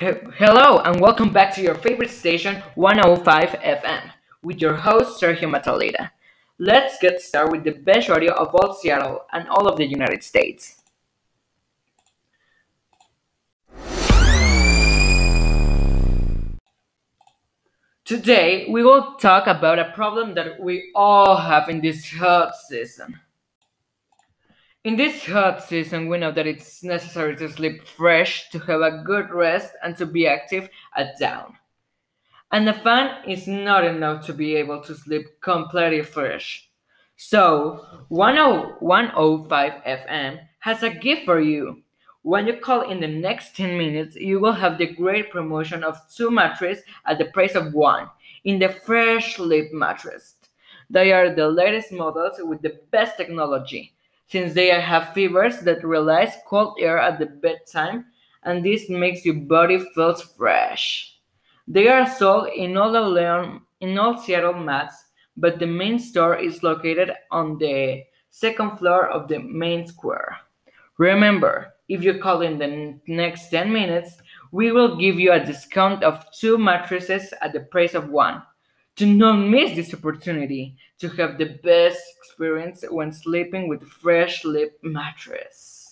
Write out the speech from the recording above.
Hello and welcome back to your favorite station 105 FM with your host Sergio Matalita. Let's get started with the best radio of all Seattle and all of the United States. Today we will talk about a problem that we all have in this hot season. In this hot season, we know that it's necessary to sleep fresh, to have a good rest, and to be active at dawn. And the fan is not enough to be able to sleep completely fresh. So, 105 FM has a gift for you. When you call in the next 10 minutes, you will have the great promotion of two mattresses at the price of one in the Fresh Sleep mattress. They are the latest models with the best technology since they have fibers that release cold air at the bedtime, and this makes your body feel fresh. They are sold in all Leon, in all Seattle mats, but the main store is located on the second floor of the main square. Remember, if you call in the next 10 minutes, we will give you a discount of two mattresses at the price of one. Do not miss this opportunity to have the best experience when sleeping with Fresh Sleep mattress.